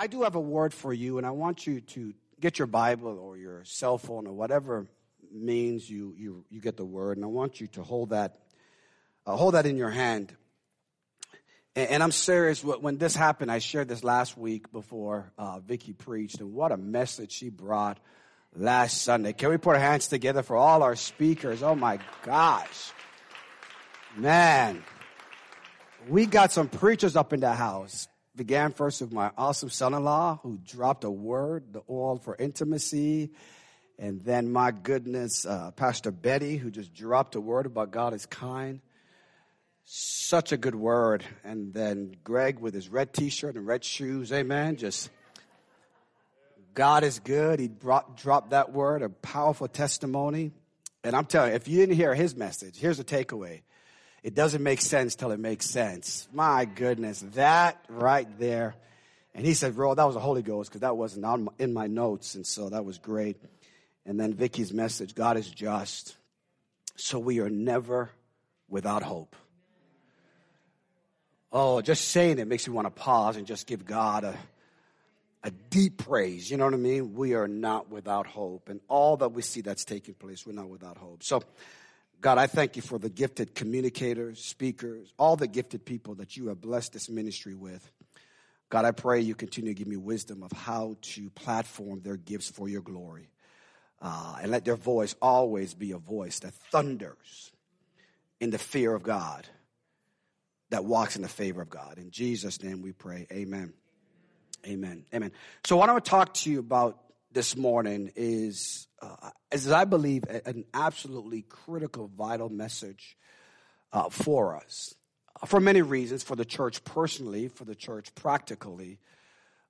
I do have a word for you, and I want you to get your Bible or your cell phone or whatever means you, you, you get the word, and I want you to hold that, uh, hold that in your hand. And, and, I'm serious. When this happened, I shared this last week before uh, Vicky preached, and what a message she brought last Sunday. Can we put our hands together for all our speakers? Oh my gosh. Man, we got some preachers up in the house. Began first with my awesome son in law who dropped a word, the oil for intimacy. And then, my goodness, uh, Pastor Betty, who just dropped a word about God is kind. Such a good word. And then Greg with his red t shirt and red shoes. Amen. Just God is good. He brought, dropped that word, a powerful testimony. And I'm telling you, if you didn't hear his message, here's a takeaway. It doesn't make sense till it makes sense. My goodness, that right there. And he said, bro, that was the Holy Ghost because that wasn't on in my notes. And so that was great. And then Vicky's message, God is just. So we are never without hope. Oh, just saying it makes me want to pause and just give God a, a deep praise. You know what I mean? We are not without hope. And all that we see that's taking place, we're not without hope. So God, I thank you for the gifted communicators, speakers, all the gifted people that you have blessed this ministry with. God, I pray you continue to give me wisdom of how to platform their gifts for your glory. Uh, and let their voice always be a voice that thunders in the fear of God, that walks in the favor of God. In Jesus' name we pray. Amen. Amen. Amen. So, what I want to talk to you about this morning is uh, as I believe, an absolutely critical, vital message uh, for us. Uh, for many reasons, for the church personally, for the church practically,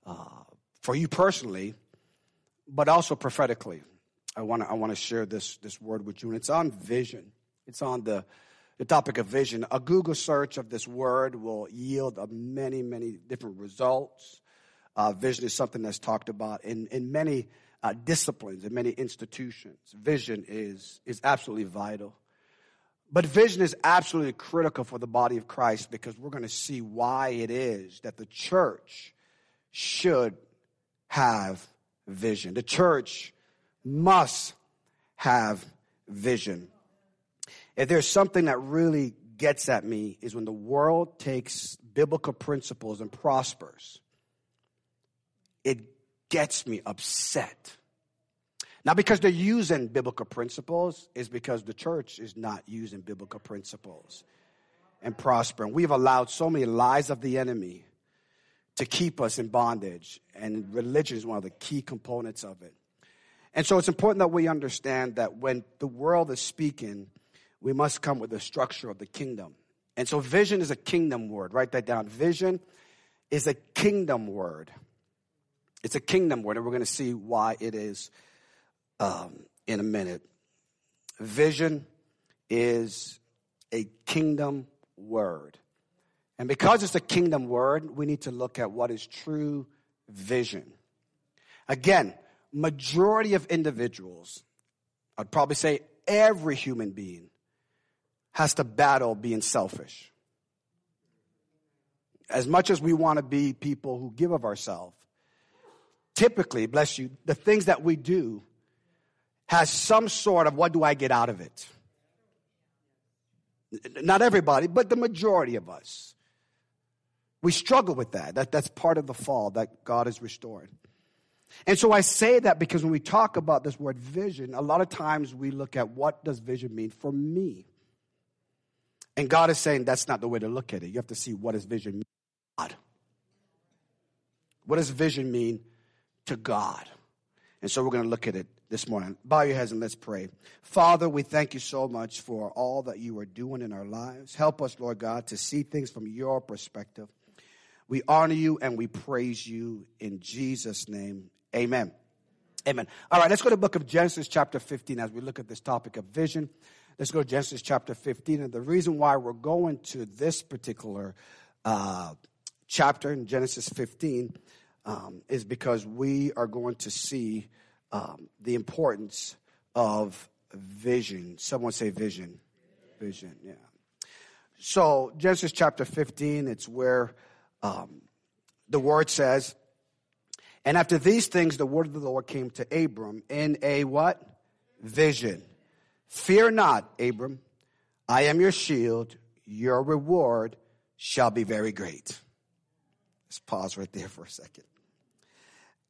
uh, for you personally, but also prophetically. I want to I want to share this this word with you, and it's on vision. It's on the the topic of vision. A Google search of this word will yield many many different results. Uh, vision is something that's talked about in in many uh, disciplines and many institutions. Vision is, is absolutely vital. But vision is absolutely critical for the body of Christ because we're going to see why it is that the church should have vision. The church must have vision. If there's something that really gets at me is when the world takes biblical principles and prospers, it gets me upset. Not because they're using biblical principles, is because the church is not using biblical principles and prospering. We've allowed so many lies of the enemy to keep us in bondage, and religion is one of the key components of it. And so it's important that we understand that when the world is speaking, we must come with the structure of the kingdom. And so vision is a kingdom word. Write that down. Vision is a kingdom word. It's a kingdom word, and we're going to see why it is um, in a minute. Vision is a kingdom word. And because it's a kingdom word, we need to look at what is true vision. Again, majority of individuals, I'd probably say every human being, has to battle being selfish. As much as we want to be people who give of ourselves, typically, bless you, the things that we do has some sort of what do I get out of it? Not everybody, but the majority of us. We struggle with that. that. That's part of the fall that God has restored. And so I say that because when we talk about this word vision, a lot of times we look at what does vision mean for me? And God is saying that's not the way to look at it. You have to see what does vision mean God. What does vision mean to God. And so we're going to look at it this morning. Bow your heads and let's pray. Father, we thank you so much for all that you are doing in our lives. Help us, Lord God, to see things from your perspective. We honor you and we praise you in Jesus' name. Amen. Amen. All right, let's go to the book of Genesis, chapter 15, as we look at this topic of vision. Let's go to Genesis chapter 15. And the reason why we're going to this particular uh, chapter in Genesis 15 um, is because we are going to see um, the importance of vision. Someone say vision. Vision, yeah. So, Genesis chapter 15, it's where um, the word says, And after these things, the word of the Lord came to Abram in a what? Vision. Fear not, Abram. I am your shield. Your reward shall be very great. Let's pause right there for a second.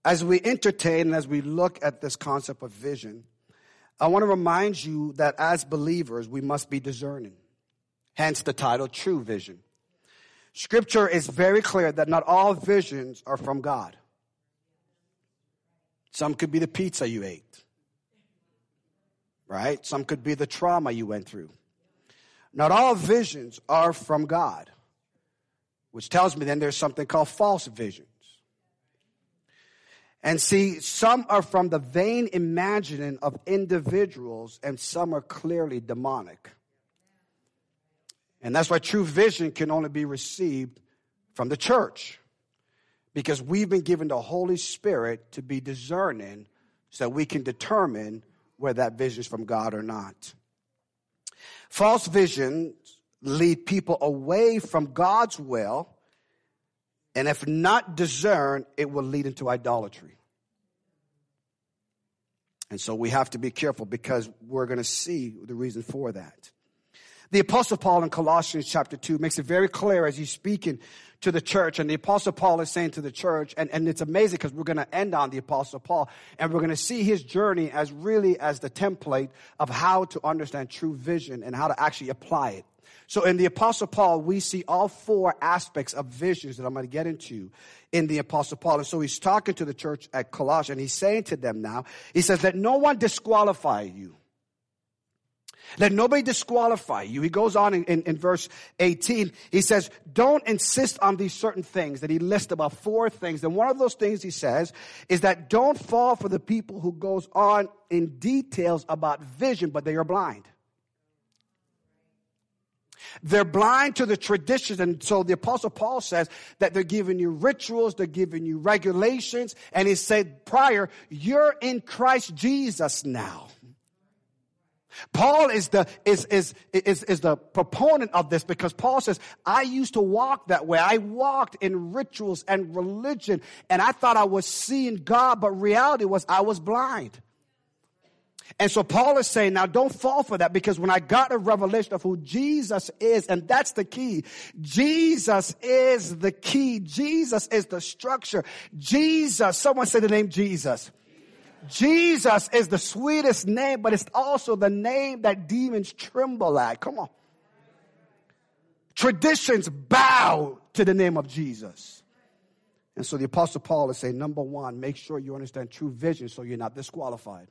As we entertain and as we look at this concept of vision, I want to remind you that as believers, we must be discerning. Hence the title, True Vision. Scripture is very clear that not all visions are from God. Some could be the pizza you ate, right? Some could be the trauma you went through. Not all visions are from God, which tells me then there's something called false visions. And see, some are from the vain imagining of individuals, and some are clearly demonic. And that's why true vision can only be received from the church. Because we've been given the Holy Spirit to be discerning so that we can determine whether that vision is from God or not. False visions lead people away from God's will, and if not discerned, it will lead into idolatry. And so we have to be careful because we're going to see the reason for that. The apostle Paul in Colossians chapter 2 makes it very clear as he's speaking to the church. And the apostle Paul is saying to the church, and, and it's amazing because we're going to end on the apostle Paul and we're going to see his journey as really as the template of how to understand true vision and how to actually apply it. So in the apostle Paul, we see all four aspects of visions that I'm going to get into in the apostle Paul. And so he's talking to the church at Colossians and he's saying to them now, he says, let no one disqualify you let nobody disqualify you. He goes on in, in, in, verse 18. He says, don't insist on these certain things that he lists about four things. And one of those things he says is that don't fall for the people who goes on in details about vision, but they are blind. They're blind to the traditions. And so the apostle Paul says that they're giving you rituals, they're giving you regulations. And he said prior, you're in Christ Jesus now. Paul is the, is, is, is, is the proponent of this because Paul says, I used to walk that way. I walked in rituals and religion and I thought I was seeing God, but reality was I was blind. And so Paul is saying, now don't fall for that because when I got a revelation of who Jesus is, and that's the key. Jesus is the key. Jesus is the structure. Jesus, someone say the name Jesus. Jesus is the sweetest name, but it's also the name that demons tremble at. Come on. Traditions bow to the name of Jesus. And so the apostle Paul is saying, number one, make sure you understand true vision so you're not disqualified.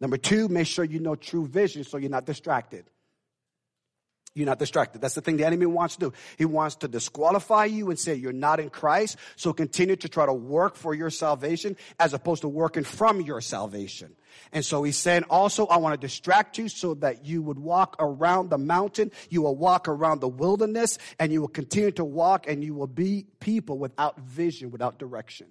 Number two, make sure you know true vision so you're not distracted. You're not distracted. That's the thing the enemy wants to do. He wants to disqualify you and say you're not in Christ. So continue to try to work for your salvation as opposed to working from your salvation. And so he's saying also, I want to distract you so that you would walk around the mountain. You will walk around the wilderness and you will continue to walk and you will be people without vision, without direction.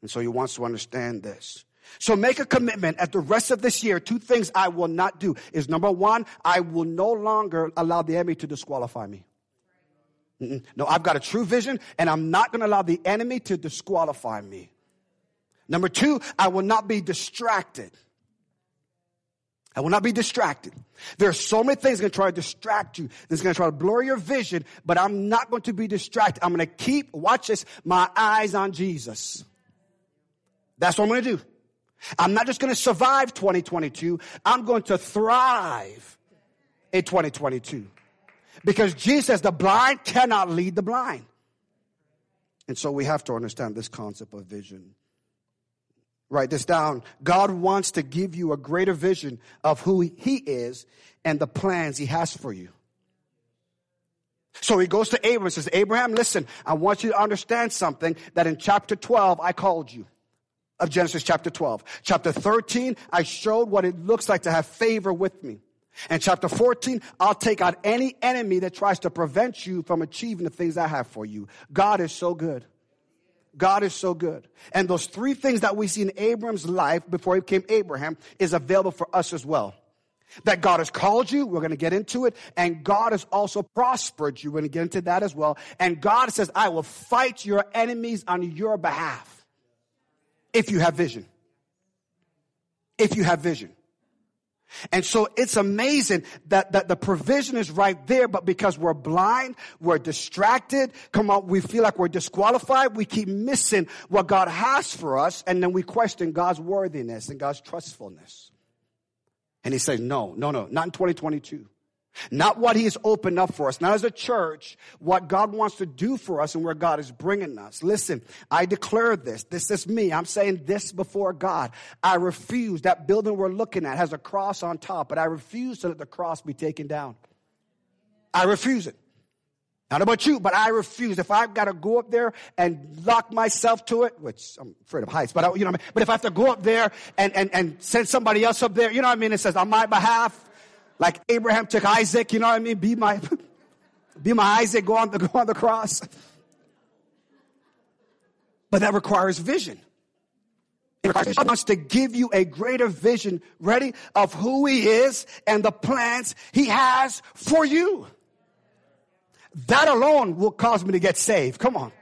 And so he wants to understand this. So make a commitment at the rest of this year. Two things I will not do is number one, I will no longer allow the enemy to disqualify me. Mm-mm. No, I've got a true vision and I'm not going to allow the enemy to disqualify me. Number two, I will not be distracted. I will not be distracted. There are so many things going to try to distract you. That's going to try to blur your vision, but I'm not going to be distracted. I'm going to keep, watch this, my eyes on Jesus. That's what I'm going to do. I'm not just going to survive 2022. I'm going to thrive in 2022. Because Jesus the blind cannot lead the blind. And so we have to understand this concept of vision. Write this down. God wants to give you a greater vision of who He is and the plans He has for you. So he goes to Abraham and says, Abraham, listen, I want you to understand something that in chapter 12 I called you of Genesis chapter 12. Chapter 13, I showed what it looks like to have favor with me. And chapter 14, I'll take out any enemy that tries to prevent you from achieving the things I have for you. God is so good. God is so good. And those three things that we see in Abram's life before he became Abraham is available for us as well. That God has called you, we're going to get into it, and God has also prospered you. We're going to get into that as well. And God says, I will fight your enemies on your behalf. If you have vision. If you have vision. And so it's amazing that, that the provision is right there, but because we're blind, we're distracted, come on, we feel like we're disqualified, we keep missing what God has for us, and then we question God's worthiness and God's trustfulness. And he says, no, no, no, not in 2022. Not what he has opened up for us, not as a church, what God wants to do for us and where God is bringing us. Listen, I declare this. This is me. I'm saying this before God. I refuse. That building we're looking at has a cross on top, but I refuse to let the cross be taken down. I refuse it. Not about you, but I refuse. If I've got to go up there and lock myself to it, which I'm afraid of heights, but I, you know, what I mean? but if I have to go up there and, and, and send somebody else up there, you know what I mean? It says on my behalf, like Abraham took Isaac, you know what I mean? Be my, be my Isaac, go on the, go on the cross. But that requires vision. It requires wants to give you a greater vision, ready, of who he is and the plans he has for you. That alone will cause me to get saved. Come on.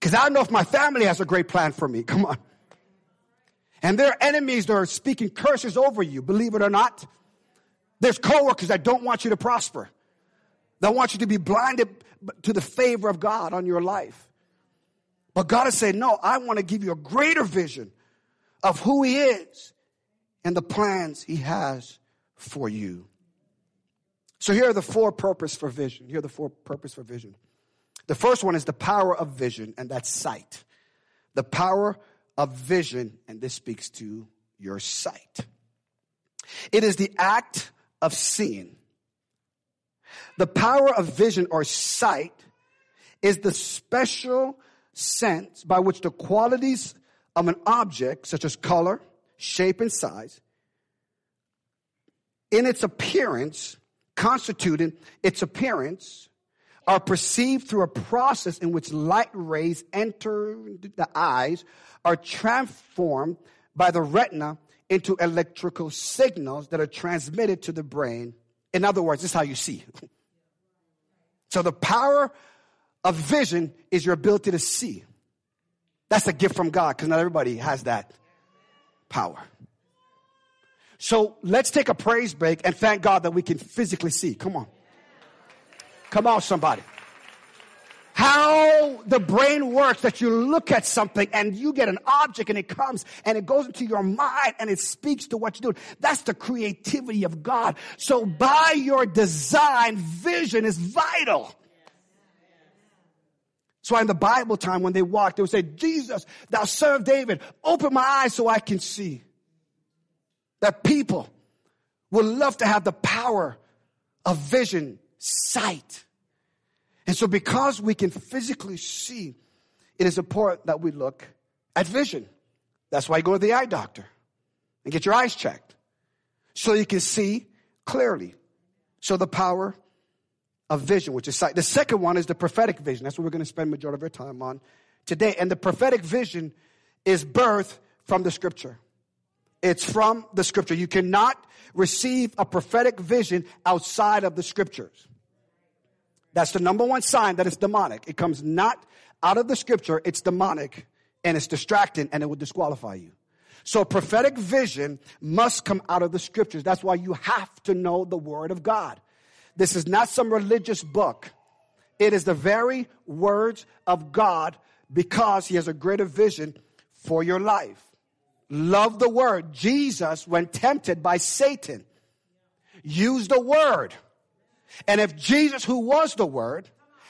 Because I don't know if my family has a great plan for me. Come on. And there are enemies that are speaking curses over you, believe it or not. There's coworkers that don't want you to prosper. They want you to be blinded to the favor of God on your life. But God is saying, no, I want to give you a greater vision of who He is and the plans He has for you. So here are the four purpose for vision. Here are the four purpose for vision. The first one is the power of vision, and that's sight. The power of vision, and this speaks to your sight. It is the act of seeing. The power of vision or sight is the special sense by which the qualities of an object, such as color, shape, and size, in its appearance, constituted its appearance, are perceived through a process in which light rays enter the eyes are transformed by the retina into electrical signals that are transmitted to the brain. In other words, this is how you see. so the power of vision is your ability to see. That's a gift from God because not everybody has that power. So let's take a praise break and thank God that we can physically see. Come on. Come on, somebody how the brain works that you look at something and you get an object and it comes and it goes into your mind and it speaks to what you're doing. That's the creativity of God. So by your design, vision is vital. So in the Bible time when they walked, they would say, Jesus, thou of David, open my eyes so I can see. That people would love to have the power of vision, sight. And so, because we can physically see, it is important that we look at vision. That's why you go to the eye doctor and get your eyes checked so you can see clearly. So, the power of vision, which is sight. The second one is the prophetic vision. That's what we're going to spend majority of our time on today. And the prophetic vision is birth from the scripture. It's from the scripture. You cannot receive a prophetic vision outside of the scriptures. That's the number one sign that it's demonic. It comes not out of the scripture, it's demonic and it's distracting and it will disqualify you. So prophetic vision must come out of the scriptures. That's why you have to know the word of God. This is not some religious book. It is the very words of God because he has a greater vision for your life. Love the word. Jesus, when tempted by Satan, used the word and if Jesus, who was the Word,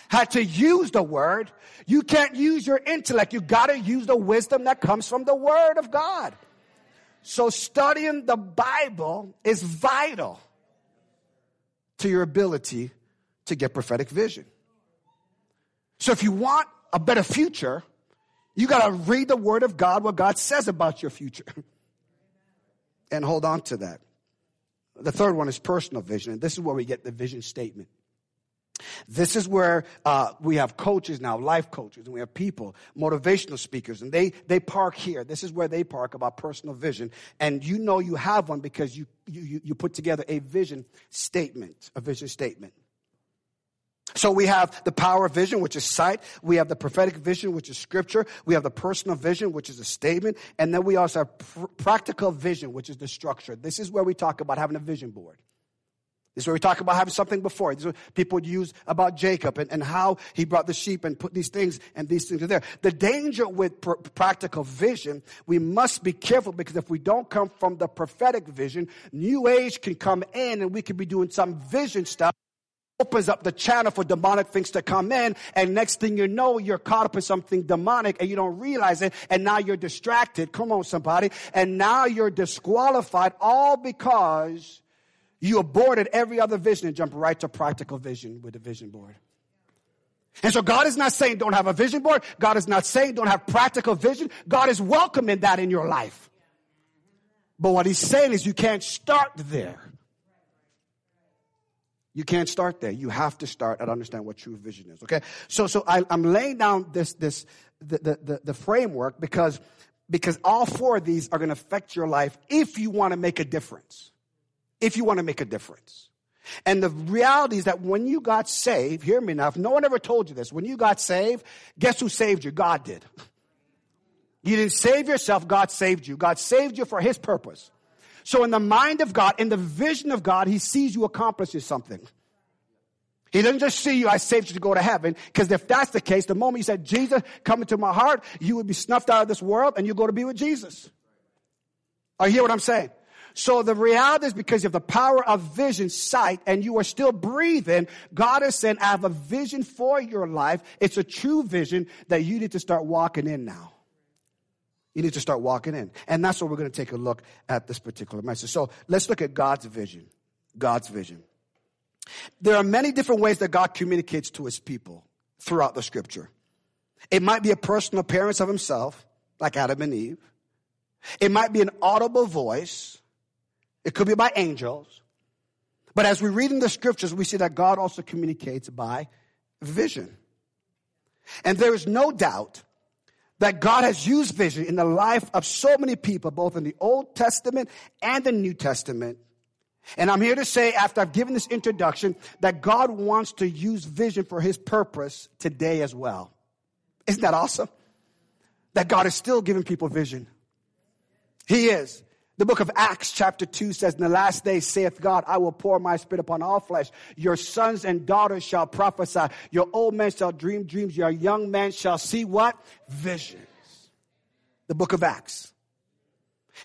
had to use the Word, you can't use your intellect. You gotta use the wisdom that comes from the Word of God. So studying the Bible is vital to your ability to get prophetic vision. So if you want a better future, you gotta read the Word of God, what God says about your future. and hold on to that. The third one is personal vision, and this is where we get the vision statement. This is where uh, we have coaches now, life coaches, and we have people, motivational speakers, and they they park here. This is where they park about personal vision, and you know you have one because you you you put together a vision statement, a vision statement. So we have the power of vision, which is sight. We have the prophetic vision, which is scripture. We have the personal vision, which is a statement. And then we also have pr- practical vision, which is the structure. This is where we talk about having a vision board. This is where we talk about having something before. This is what people would use about Jacob and, and how he brought the sheep and put these things and these things are there. The danger with pr- practical vision, we must be careful because if we don't come from the prophetic vision, new age can come in and we could be doing some vision stuff opens up the channel for demonic things to come in and next thing you know you're caught up in something demonic and you don't realize it and now you're distracted come on somebody and now you're disqualified all because you aborted every other vision and jumped right to practical vision with the vision board and so God is not saying don't have a vision board. God is not saying don't have practical vision. God is welcoming that in your life. But what he's saying is you can't start there. You can't start there. You have to start and understand what true vision is. Okay. So, so I, am laying down this, this, the, the, the, the framework because, because all four of these are going to affect your life if you want to make a difference. If you want to make a difference. And the reality is that when you got saved, hear me now, if no one ever told you this, when you got saved, guess who saved you? God did. You didn't save yourself, God saved you. God saved you for His purpose. So in the mind of God, in the vision of God, He sees you accomplishing something. He doesn't just see you, I saved you to go to heaven. Because if that's the case, the moment you said, Jesus, come into my heart, you would be snuffed out of this world and you go to be with Jesus. Are you hear what I'm saying? So the reality is because of the power of vision, sight, and you are still breathing, God has said, I have a vision for your life. It's a true vision that you need to start walking in now. You need to start walking in. And that's what we're going to take a look at this particular message. So let's look at God's vision. God's vision. There are many different ways that God communicates to his people throughout the scripture. It might be a personal appearance of himself, like Adam and Eve. It might be an audible voice. It could be by angels. But as we read in the scriptures, we see that God also communicates by vision. And there is no doubt that God has used vision in the life of so many people, both in the Old Testament and the New Testament. And I'm here to say, after I've given this introduction, that God wants to use vision for his purpose today as well. Isn't that awesome? That God is still giving people vision. He is. The book of Acts, chapter 2 says, In the last days, saith God, I will pour my spirit upon all flesh. Your sons and daughters shall prophesy. Your old men shall dream dreams. Your young men shall see what? Visions. The book of Acts.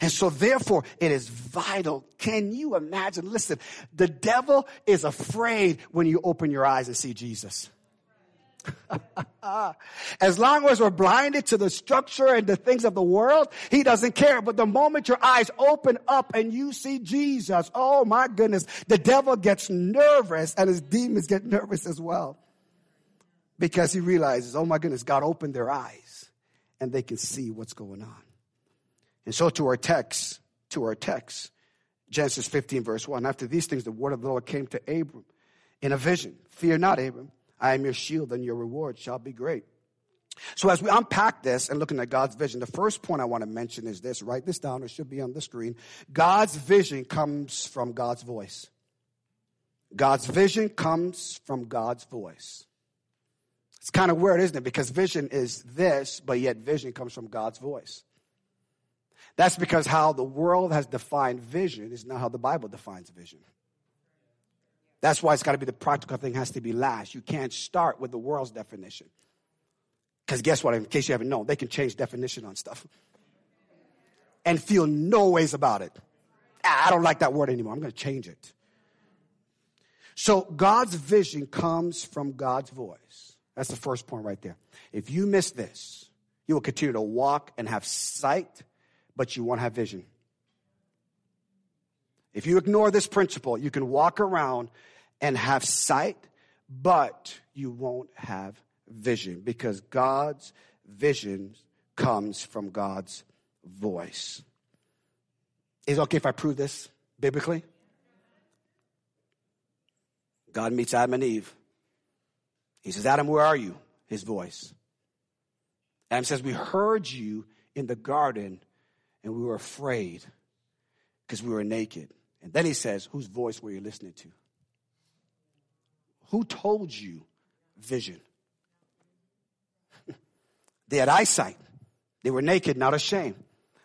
And so, therefore, it is vital. Can you imagine? Listen, the devil is afraid when you open your eyes and see Jesus. as long as we're blinded to the structure and the things of the world, he doesn't care. But the moment your eyes open up and you see Jesus, oh my goodness, the devil gets nervous and his demons get nervous as well. Because he realizes, oh my goodness, God opened their eyes and they can see what's going on. And so to our text, to our text, Genesis 15 verse 1, after these things, the word of the Lord came to Abram in a vision. Fear not, Abram. I am your shield and your reward shall be great. So as we unpack this and looking at God's vision, the first point I want to mention is this. Write this down. It should be on the screen. God's vision comes from God's voice. God's vision comes from God's voice. It's kind of weird, isn't it? Because vision is this, but yet vision comes from God's voice. That's because how the world has defined vision is not how the Bible defines vision. That's why it's got to be the practical thing has to be last. You can't start with the world's definition. Because guess what? In case you haven't known, they can change definition on stuff and feel no ways about it. I don't like that word anymore. I'm going to change it. So God's vision comes from God's voice. That's the first point right there. If you miss this, you will continue to walk and have sight, but you won't have vision. If you ignore this principle, you can walk around and have sight, but you won't have vision because God's vision comes from God's voice. Is it okay if I prove this biblically? God meets Adam and Eve. He says, Adam, where are you? His voice. Adam says, We heard you in the garden and we were afraid because we were naked. And then he says, Whose voice were you listening to? Who told you vision. they had eyesight. They were naked, not ashamed.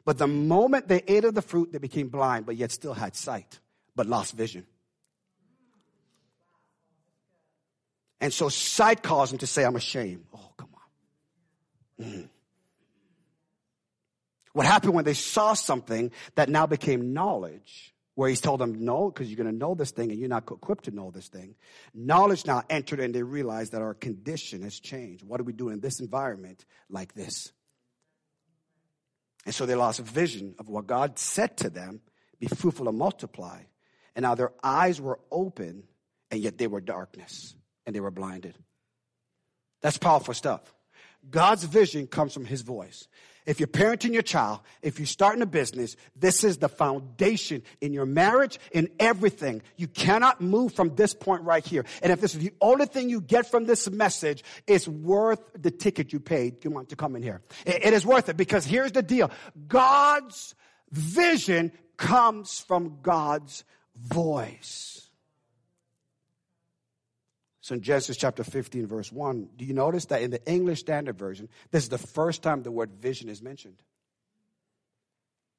But the moment they ate of the fruit, they became blind, but yet still had sight, but lost vision. And so sight caused them to say, I'm ashamed. Oh, come on. Mm. What happened when they saw something that now became knowledge, where he's told them, no, because you're going to know this thing and you're not equipped to know this thing. Knowledge now entered and they realized that our condition has changed. What do we do in this environment like this? And so they lost vision of what God said to them be fruitful and multiply. And now their eyes were open, and yet they were darkness and they were blinded. That's powerful stuff. God's vision comes from his voice. If you're parenting your child, if you're starting a business, this is the foundation in your marriage, in everything. You cannot move from this point right here. And if this is the only thing you get from this message, it's worth the ticket you paid you to come in here. it is worth it because here's the deal. God's vision comes from God's voice. So in Genesis chapter 15, verse 1, do you notice that in the English Standard Version, this is the first time the word vision is mentioned?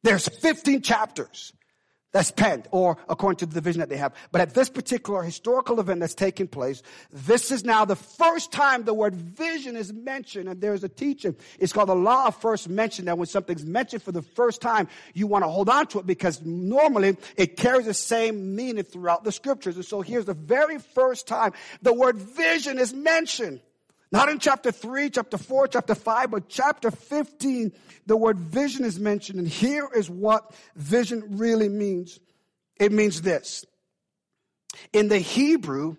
There's 15 chapters that's penned, or according to the vision that they have. But at this particular historical event that's taking place, this is now the first time the word vision is mentioned, and there's a teaching. It's called the law of first mention, that when something's mentioned for the first time, you want to hold on to it because normally it carries the same meaning throughout the scriptures. And so here's the very first time the word vision is mentioned. Not in chapter 3, chapter 4, chapter 5, but chapter 15, the word vision is mentioned. And here is what vision really means it means this. In the Hebrew,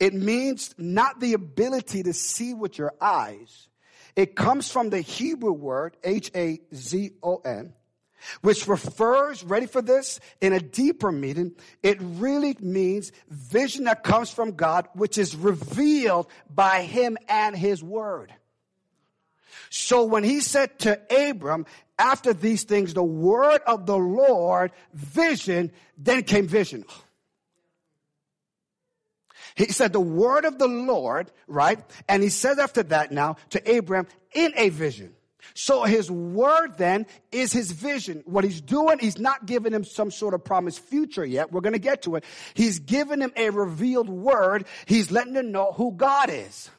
it means not the ability to see with your eyes. It comes from the Hebrew word, H A Z O N, which refers, ready for this, in a deeper meaning, it really means vision that comes from God, which is revealed by Him and His Word. So when He said to Abram, after these things, the word of the Lord, vision, then came vision. He said the word of the Lord, right? And he says after that now to Abram in a vision. So his word then is his vision. What he's doing, he's not giving him some sort of promised future yet. We're going to get to it. He's giving him a revealed word. He's letting him know who God is.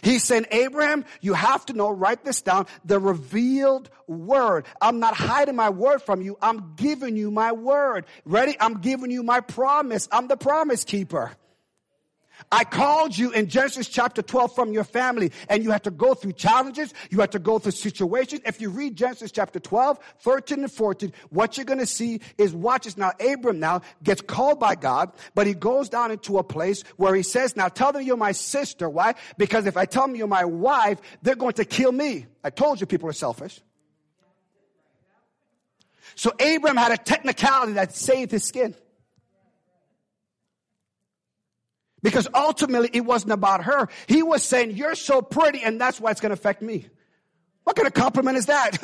He's saying, Abraham, you have to know, write this down, the revealed word. I'm not hiding my word from you. I'm giving you my word. Ready? I'm giving you my promise. I'm the promise keeper. I called you in Genesis chapter 12 from your family and you had to go through challenges. You had to go through situations. If you read Genesis chapter 12, 13 and 14, what you're going to see is watch this. Now, Abram now gets called by God, but he goes down into a place where he says, now tell them you're my sister. Why? Because if I tell them you're my wife, they're going to kill me. I told you people are selfish. So Abram had a technicality that saved his skin. Because ultimately it wasn't about her. He was saying, you're so pretty and that's why it's going to affect me. What kind of compliment is that?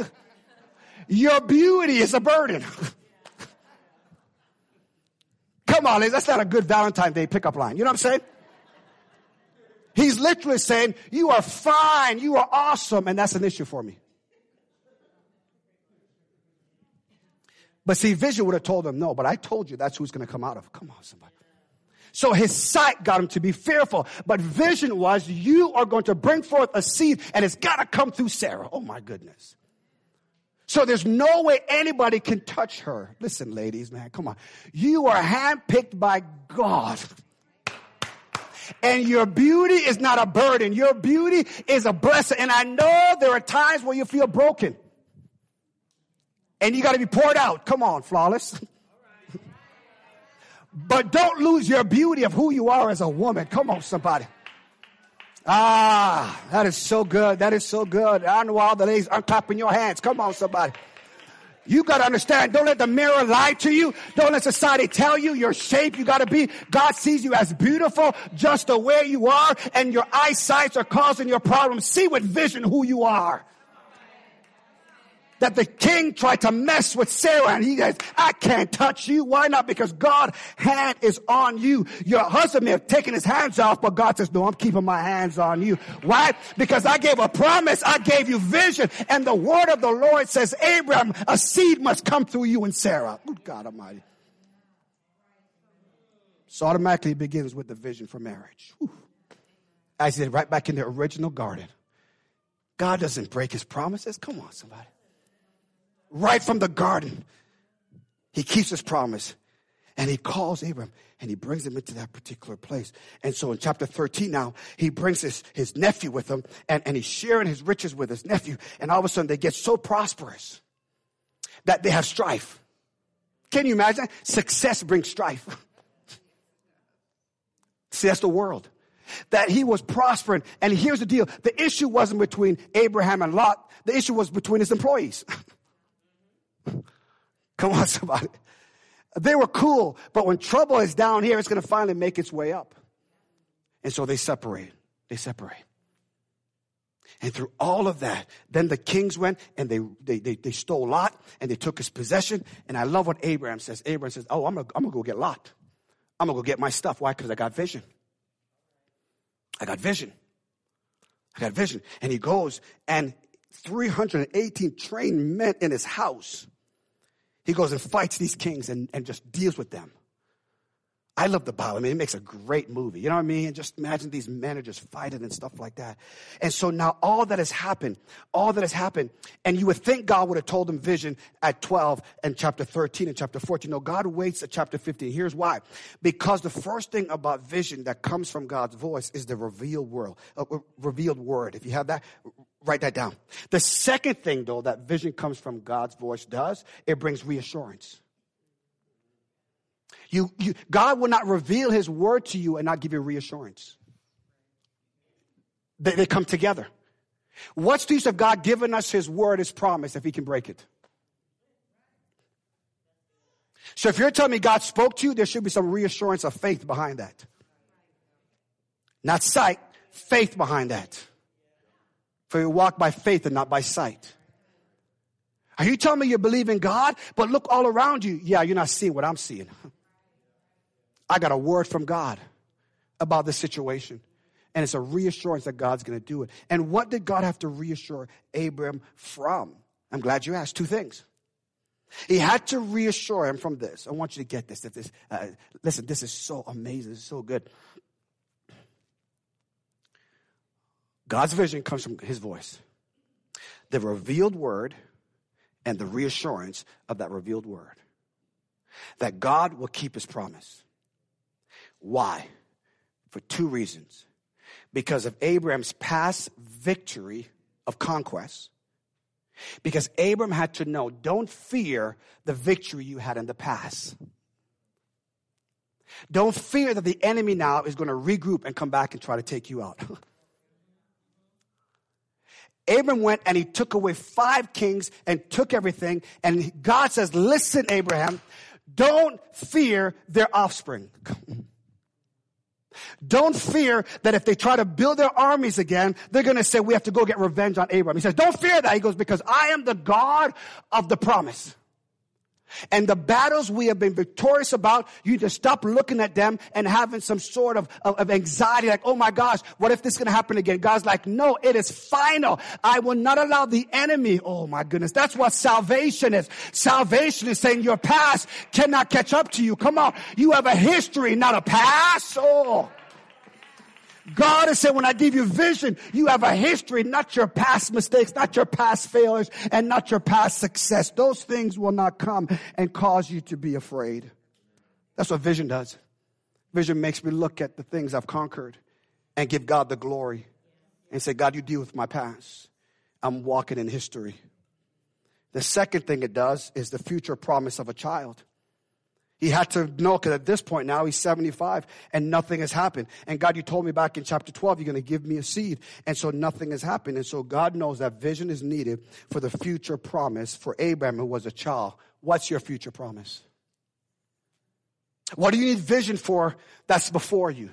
Your beauty is a burden. Come on, that's not a good Valentine's Day pickup line. You know what I'm saying? He's literally saying, you are fine, you are awesome, and that's an issue for me. But see, vision would have told him, no, but I told you that's who's going to come out of. Come on, somebody. So his sight got him to be fearful. But vision was, you are going to bring forth a seed and it's got to come through Sarah. Oh my goodness. So there's no way anybody can touch her. Listen, ladies, man, come on. You are handpicked by God. And your beauty is not a burden. Your beauty is a blessing. And I know there are times where you feel broken. And you got to be poured out. Come on, flawless. But don't lose your beauty of who you are as a woman. Come on, somebody. Ah, that is so good. That is so good. I know all the ladies are clapping your hands. Come on, somebody. You got to understand. Don't let the mirror lie to you. Don't let society tell you your shape. You got to be. God sees you as beautiful just the way you are, and your eyesights are causing your problems. See with vision who you are. That the king tried to mess with Sarah and he says, I can't touch you. Why not? Because God's hand is on you. Your husband may have taken his hands off, but God says, no, I'm keeping my hands on you. Why? Because I gave a promise. I gave you vision. And the word of the Lord says, Abraham, a seed must come through you and Sarah. Good God Almighty. So automatically it begins with the vision for marriage. Whew. I said right back in the original garden. God doesn't break his promises. Come on, somebody. Right from the garden, he keeps his promise. And he calls Abram and he brings him into that particular place. And so in chapter 13 now, he brings his, his nephew with him and, and he's sharing his riches with his nephew. And all of a sudden they get so prosperous that they have strife. Can you imagine? Success brings strife. See, that's the world. That he was prospering. And here's the deal. The issue wasn't between Abraham and Lot. The issue was between his employees. Come on, somebody. They were cool, but when trouble is down here, it's going to finally make its way up. And so they separate. They separate. And through all of that, then the kings went and they, they, they, they, stole Lot and they took his possession. And I love what Abraham says. Abraham says, Oh, I'm going I'm to go get Lot. I'm going to go get my stuff. Why? Because I got vision. I got vision. I got vision. And he goes and 318 trained men in his house. He goes and fights these kings and, and just deals with them. I love the Bible. I mean, it makes a great movie. You know what I mean? Just imagine these just fighting and stuff like that. And so now all that has happened, all that has happened, and you would think God would have told them vision at 12 and chapter 13 and chapter 14. No, God waits at chapter 15. Here's why. Because the first thing about vision that comes from God's voice is the revealed world, uh, revealed word. If you have that, write that down. The second thing though that vision comes from God's voice does, it brings reassurance. You, you, God will not reveal his word to you and not give you reassurance. They, they come together. What's the use of God giving us his word, his promise, if he can break it? So if you're telling me God spoke to you, there should be some reassurance of faith behind that. Not sight, faith behind that. For you walk by faith and not by sight. Are you telling me you believe in God, but look all around you? Yeah, you're not seeing what I'm seeing. I got a word from God about this situation. And it's a reassurance that God's going to do it. And what did God have to reassure Abram from? I'm glad you asked. Two things. He had to reassure him from this. I want you to get this. That this uh, listen, this is so amazing. It's so good. God's vision comes from his voice. The revealed word and the reassurance of that revealed word. That God will keep his promise. Why? For two reasons. Because of Abraham's past victory of conquest. Because Abram had to know, don't fear the victory you had in the past. Don't fear that the enemy now is going to regroup and come back and try to take you out. Abram went and he took away five kings and took everything. And God says, listen, Abraham, don't fear their offspring. Don't fear that if they try to build their armies again, they're going to say, we have to go get revenge on Abraham. He says, don't fear that. He goes, because I am the God of the promise. And the battles we have been victorious about, you just stop looking at them and having some sort of, of, of anxiety, like, oh my gosh, what if this is going to happen again? God's like, no, it is final. I will not allow the enemy. Oh my goodness. That's what salvation is. Salvation is saying your past cannot catch up to you. Come on. You have a history, not a past. Oh. God has said, when I give you vision, you have a history, not your past mistakes, not your past failures, and not your past success. Those things will not come and cause you to be afraid. That's what vision does. Vision makes me look at the things I've conquered and give God the glory and say, God, you deal with my past. I'm walking in history. The second thing it does is the future promise of a child. He had to know because at this point now he's 75 and nothing has happened. And God, you told me back in chapter 12, you're going to give me a seed. And so nothing has happened. And so God knows that vision is needed for the future promise for Abraham, who was a child. What's your future promise? What do you need vision for that's before you?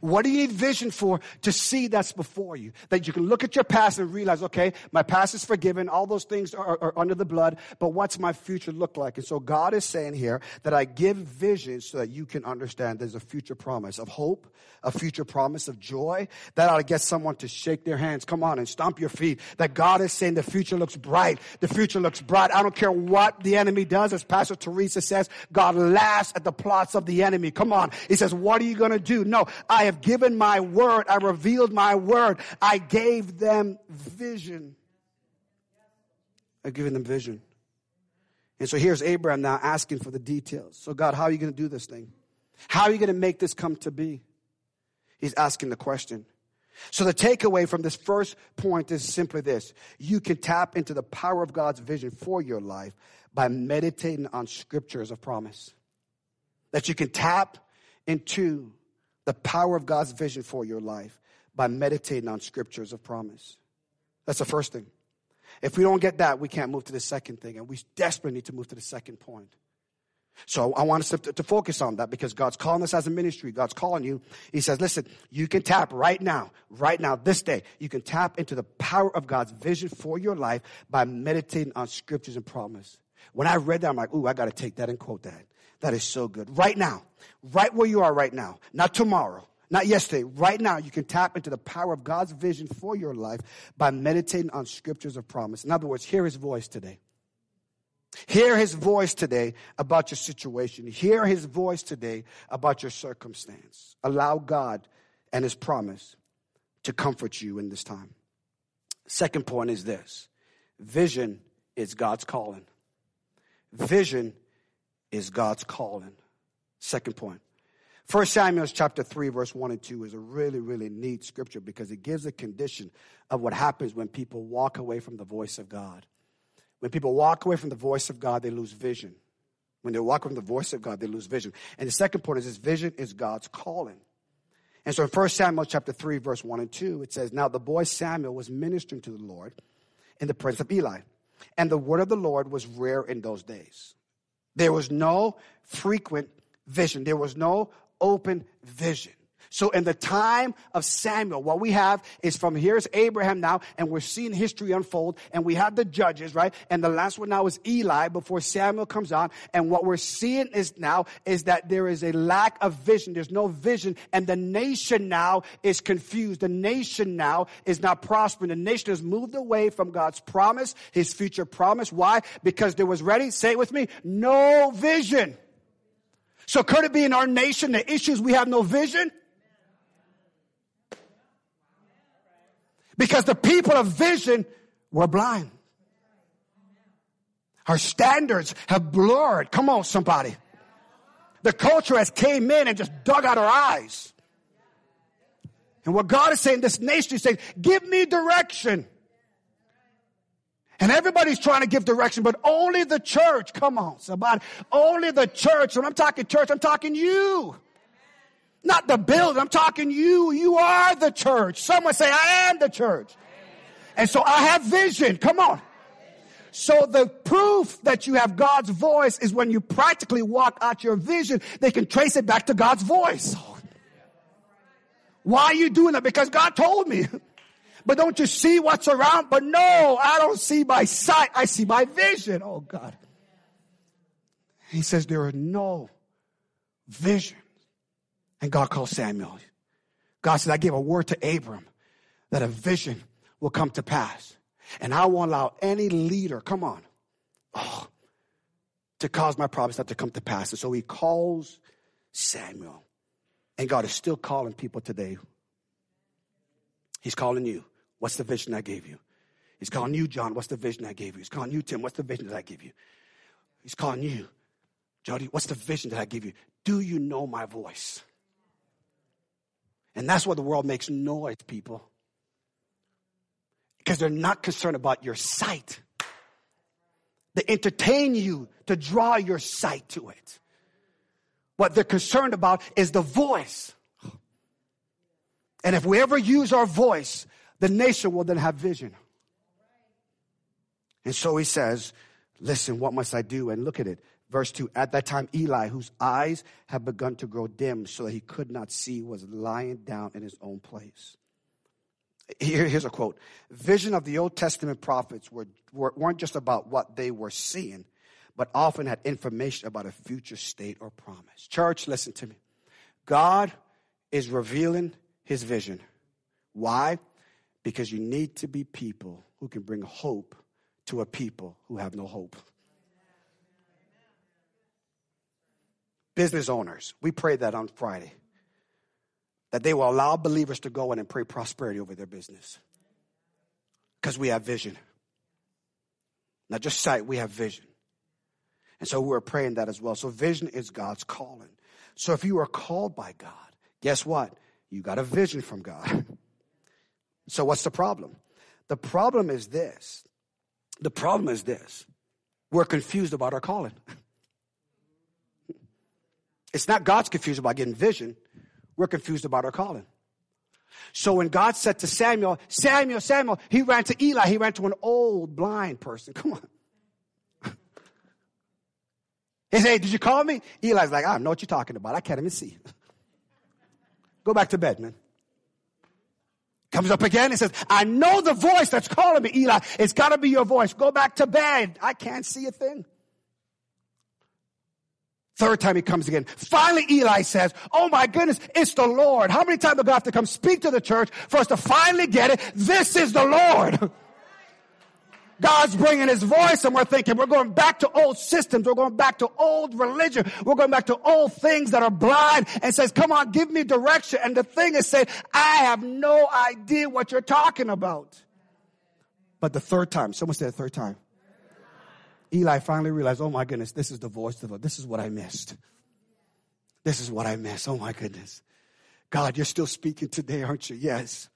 What do you need vision for to see that's before you? That you can look at your past and realize, okay, my past is forgiven. All those things are, are, under the blood, but what's my future look like? And so God is saying here that I give vision so that you can understand there's a future promise of hope, a future promise of joy. That ought to get someone to shake their hands. Come on and stomp your feet. That God is saying the future looks bright. The future looks bright. I don't care what the enemy does. As Pastor Teresa says, God laughs at the plots of the enemy. Come on. He says, what are you going to do? No, have given my word. I revealed my word. I gave them vision. I've given them vision. And so here's Abraham now asking for the details. So, God, how are you going to do this thing? How are you going to make this come to be? He's asking the question. So, the takeaway from this first point is simply this you can tap into the power of God's vision for your life by meditating on scriptures of promise. That you can tap into the power of God's vision for your life by meditating on scriptures of promise. That's the first thing. If we don't get that, we can't move to the second thing, and we desperately need to move to the second point. So I want us to, to, focus on that because God's calling us as a ministry. God's calling you. He says, listen, you can tap right now, right now, this day, you can tap into the power of God's vision for your life by meditating on scriptures and promise. When I read that, I'm like, ooh, I got to take that and quote that. That is so good. Right now, right where you are right now, not tomorrow, not yesterday, right now, you can tap into the power of God's vision for your life by meditating on scriptures of promise. In other words, hear his voice today. Hear his voice today about your situation. Hear his voice today about your circumstance. Allow God and his promise to comfort you in this time. Second point is this vision is God's calling. Vision is God's calling. Second point. First Samuel chapter 3 verse 1 and 2 is a really really neat scripture because it gives a condition of what happens when people walk away from the voice of God. When people walk away from the voice of God, they lose vision. When they walk away from the voice of God, they lose vision. And the second point is this vision is God's calling. And so in 1 Samuel chapter 3, verse 1 and 2, it says, Now the boy Samuel was ministering to the Lord in the presence of Eli. And the word of the Lord was rare in those days. There was no frequent vision. There was no open vision. So in the time of Samuel, what we have is from here's Abraham now, and we're seeing history unfold, and we have the judges, right? And the last one now is Eli before Samuel comes on. And what we're seeing is now is that there is a lack of vision. There's no vision, and the nation now is confused. The nation now is not prospering. The nation has moved away from God's promise, his future promise. Why? Because there was ready, say it with me, no vision. So could it be in our nation the issues we have no vision? Because the people of vision were blind. Our standards have blurred. Come on, somebody. The culture has came in and just dug out our eyes. And what God is saying, this nation is saying, give me direction. And everybody's trying to give direction, but only the church. Come on, somebody. Only the church. When I'm talking church, I'm talking you. Not the building. I'm talking you. You are the church. Someone say, I am the church. And so I have vision. Come on. So the proof that you have God's voice is when you practically walk out your vision, they can trace it back to God's voice. Why are you doing that? Because God told me. But don't you see what's around? But no, I don't see by sight. I see by vision. Oh God. He says there are no vision. And God called Samuel. God said, I gave a word to Abram that a vision will come to pass. And I won't allow any leader, come on, oh, to cause my promise not to come to pass. And so he calls Samuel. And God is still calling people today. He's calling you. What's the vision I gave you? He's calling you, John. What's the vision I gave you? He's calling you, Tim. What's the vision that I give you? He's calling you, Jody. What's the vision that I give you? Do you know my voice? And that's why the world makes noise, people. Because they're not concerned about your sight. They entertain you to draw your sight to it. What they're concerned about is the voice. And if we ever use our voice, the nation will then have vision. And so he says, Listen, what must I do? And look at it. Verse 2 At that time, Eli, whose eyes had begun to grow dim so that he could not see, was lying down in his own place. Here, here's a quote Vision of the Old Testament prophets were, were, weren't just about what they were seeing, but often had information about a future state or promise. Church, listen to me. God is revealing his vision. Why? Because you need to be people who can bring hope to a people who have no hope. Business owners, we prayed that on Friday, that they will allow believers to go in and pray prosperity over their business because we have vision. Not just sight, we have vision. And so we're praying that as well. So vision is God's calling. So if you are called by God, guess what? You got a vision from God. so what's the problem? The problem is this. The problem is this. We're confused about our calling. It's not God's confused about getting vision. We're confused about our calling. So when God said to Samuel, Samuel, Samuel, he ran to Eli. He ran to an old blind person. Come on. He said, hey, did you call me? Eli's like, I don't know what you're talking about. I can't even see. Go back to bed, man. Comes up again and says, I know the voice that's calling me, Eli. It's got to be your voice. Go back to bed. I can't see a thing. Third time he comes again. Finally, Eli says, Oh my goodness, it's the Lord. How many times do God have to come speak to the church for us to finally get it? This is the Lord. God's bringing his voice and we're thinking we're going back to old systems. We're going back to old religion. We're going back to old things that are blind and says, come on, give me direction. And the thing is saying, I have no idea what you're talking about. But the third time, someone said the third time. Eli finally realized, oh my goodness, this is the voice of the, this is what I missed. This is what I missed. Oh my goodness. God, you're still speaking today, aren't you? Yes.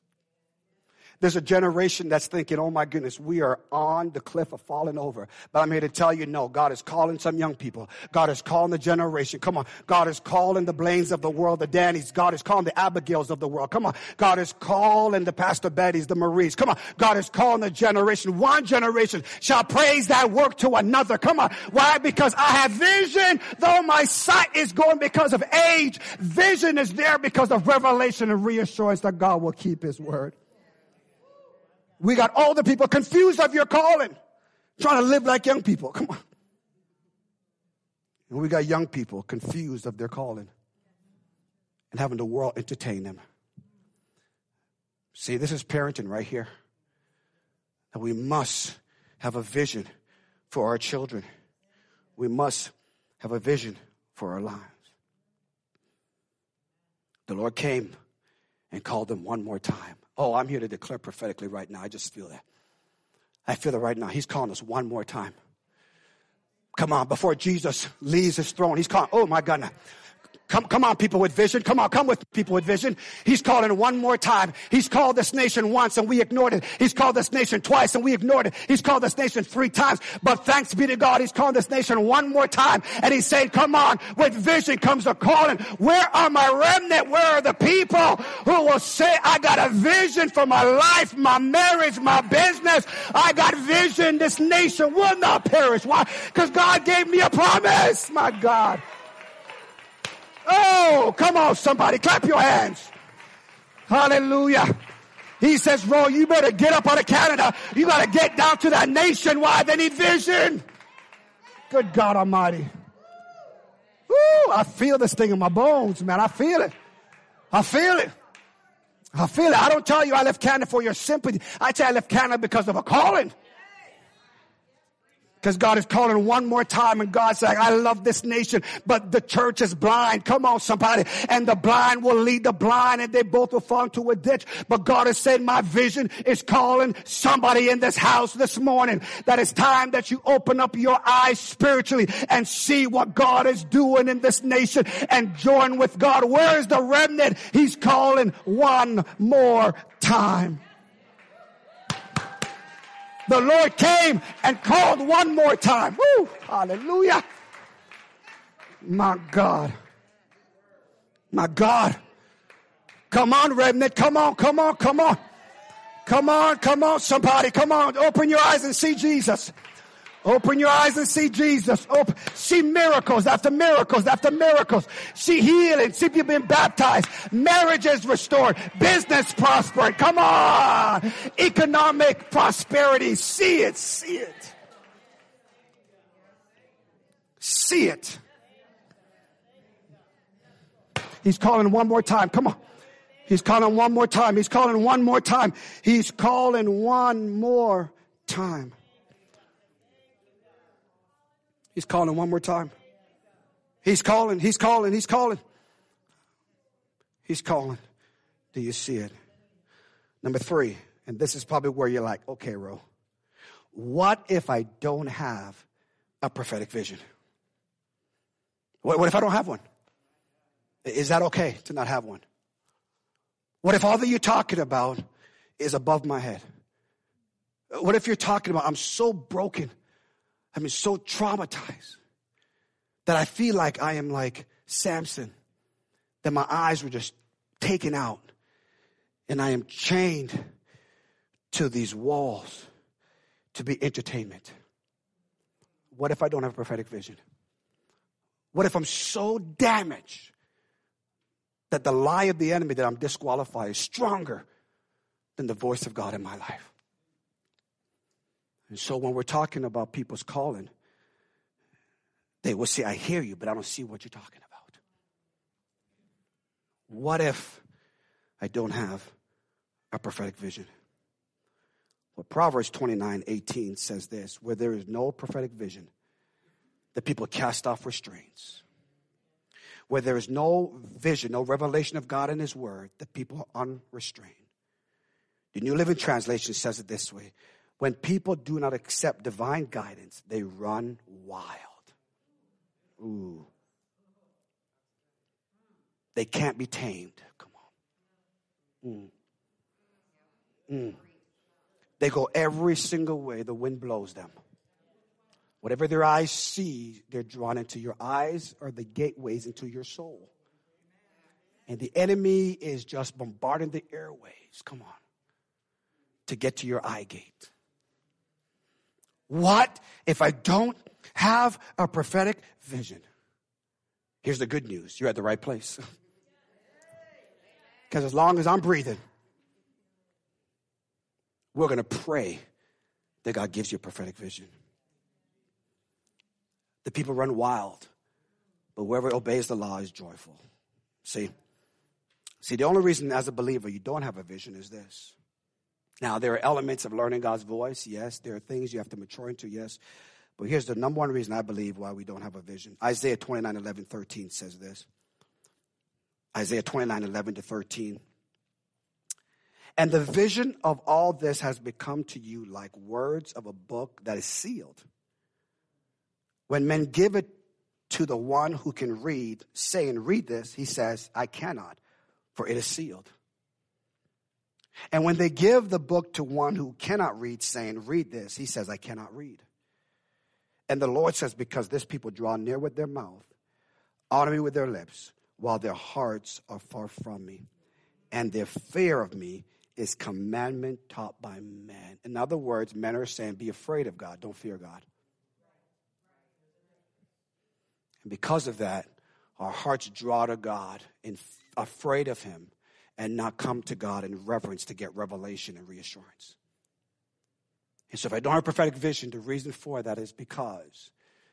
There's a generation that's thinking, oh my goodness, we are on the cliff of falling over. But I'm here to tell you, no, God is calling some young people. God is calling the generation. Come on. God is calling the Blaines of the world, the Dannys. God is calling the Abigails of the world. Come on. God is calling the Pastor Bettys, the Maries. Come on. God is calling the generation. One generation shall praise that work to another. Come on. Why? Because I have vision, though my sight is going because of age. Vision is there because of revelation and reassurance that God will keep his word. We got older people confused of your calling, trying to live like young people. Come on. And we got young people confused of their calling and having the world entertain them. See, this is parenting right here. That we must have a vision for our children. We must have a vision for our lives. The Lord came and called them one more time. Oh, I'm here to declare prophetically right now. I just feel that. I feel it right now. He's calling us one more time. Come on, before Jesus leaves his throne, he's calling, oh my God. Come, come on, people with vision. Come on, come with people with vision. He's calling one more time. He's called this nation once and we ignored it. He's called this nation twice and we ignored it. He's called this nation three times. But thanks be to God, he's called this nation one more time. And he's saying, come on, with vision comes the calling. Where are my remnant? Where are the people who will say, I got a vision for my life, my marriage, my business. I got vision. This nation will not perish. Why? Because God gave me a promise. My God. Oh, come on, somebody. Clap your hands. Hallelujah. He says, Roy, you better get up out of Canada. You got to get down to that nationwide. They need vision. Good God Almighty. Ooh, I feel this thing in my bones, man. I feel it. I feel it. I feel it. I don't tell you I left Canada for your sympathy. I tell you I left Canada because of a calling. Because God is calling one more time and God's like, I love this nation, but the church is blind. Come on, somebody. And the blind will lead the blind and they both will fall into a ditch. But God has said, my vision is calling somebody in this house this morning that it's time that you open up your eyes spiritually and see what God is doing in this nation and join with God. Where is the remnant? He's calling one more time the Lord came and called one more time. Woo! Hallelujah. My God. My God. Come on, remnant. Come on, come on, come on. Come on, come on, somebody. Come on. Open your eyes and see Jesus. Open your eyes and see Jesus. Open, see miracles after miracles after miracles. See healing. See people being baptized. Marriages restored. Business prospered. Come on. Economic prosperity. See it. See it. See it. He's calling one more time. Come on. He's calling one more time. He's calling one more time. He's calling one more time. He's calling one more time. He's calling, he's calling, he's calling. He's calling. Do you see it? Number three, and this is probably where you're like, okay, Ro, what if I don't have a prophetic vision? What, what if I don't have one? Is that okay to not have one? What if all that you're talking about is above my head? What if you're talking about, I'm so broken I mean, so traumatized that I feel like I am like Samson, that my eyes were just taken out and I am chained to these walls to be entertainment. What if I don't have a prophetic vision? What if I'm so damaged that the lie of the enemy that I'm disqualified is stronger than the voice of God in my life? And so when we're talking about people's calling, they will say, I hear you, but I don't see what you're talking about. What if I don't have a prophetic vision? Well, Proverbs 29 18 says this where there is no prophetic vision, the people cast off restraints. Where there is no vision, no revelation of God in His Word, the people are unrestrained. The New Living Translation says it this way when people do not accept divine guidance, they run wild. Ooh. They can't be tamed. Come on. Mm. Mm. They go every single way the wind blows them. Whatever their eyes see, they're drawn into your eyes or the gateways into your soul. And the enemy is just bombarding the airways. Come on. To get to your eye gate. What if I don't have a prophetic vision? Here's the good news you're at the right place. Because as long as I'm breathing, we're going to pray that God gives you a prophetic vision. The people run wild, but whoever obeys the law is joyful. See? See, the only reason as a believer you don't have a vision is this now, there are elements of learning God's voice, yes. There are things you have to mature into, yes. But here's the number one reason I believe why we don't have a vision. Isaiah 29, 11, 13 says this. Isaiah 29, 11 to 13. And the vision of all this has become to you like words of a book that is sealed. When men give it to the one who can read, saying, Read this, he says, I cannot, for it is sealed. And when they give the book to one who cannot read, saying, Read this, he says, I cannot read. And the Lord says, Because this people draw near with their mouth, honor me with their lips, while their hearts are far from me. And their fear of me is commandment taught by men. In other words, men are saying, Be afraid of God, don't fear God. And because of that, our hearts draw to God and afraid of Him and not come to God in reverence to get revelation and reassurance. And so if I don't have prophetic vision, the reason for that is because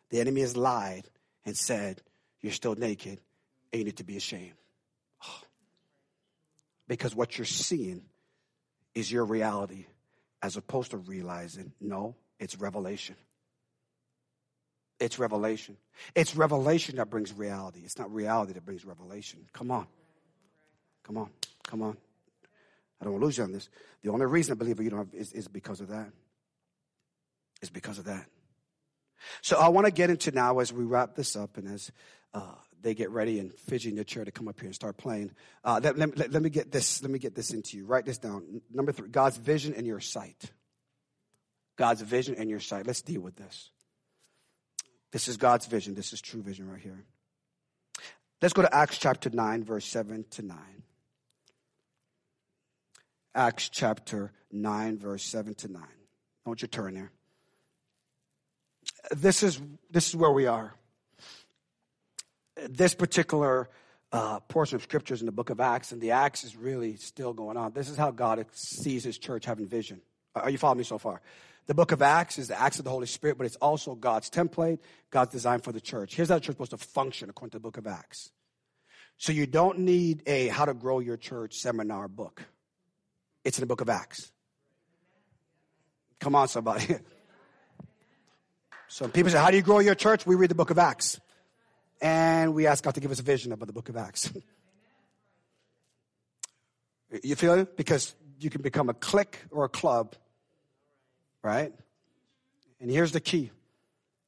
the enemy has lied and said, you're still naked you need to be ashamed. Oh. Because what you're seeing is your reality as opposed to realizing, no, it's revelation. It's revelation. It's revelation that brings reality. It's not reality that brings revelation. Come on. Come on. Come on. I don't want to lose you on this. The only reason I believe you don't have is, is because of that. Is because of that. So I want to get into now as we wrap this up and as uh, they get ready and fidget in their chair to come up here and start playing. Uh, let, let, let, me get this. Let me get this into you. Write this down. Number three: God's vision and your sight. God's vision and your sight. Let's deal with this. This is God's vision. This is true vision right here. Let's go to Acts chapter nine, verse seven to nine. Acts chapter 9, verse 7 to 9. I want you to turn there. this is this is where we are. This particular uh, portion of scriptures in the book of Acts, and the Acts is really still going on. This is how God sees His church having vision. Are you following me so far? The book of Acts is the acts of the Holy Spirit, but it's also God's template, God's design for the church. Here's how the church is supposed to function according to the book of Acts. So you don't need a how to grow your church seminar book. It's in the book of Acts. Come on, somebody. So people say, How do you grow your church? We read the book of Acts. And we ask God to give us a vision about the book of Acts. you feel it? Because you can become a clique or a club, right? And here's the key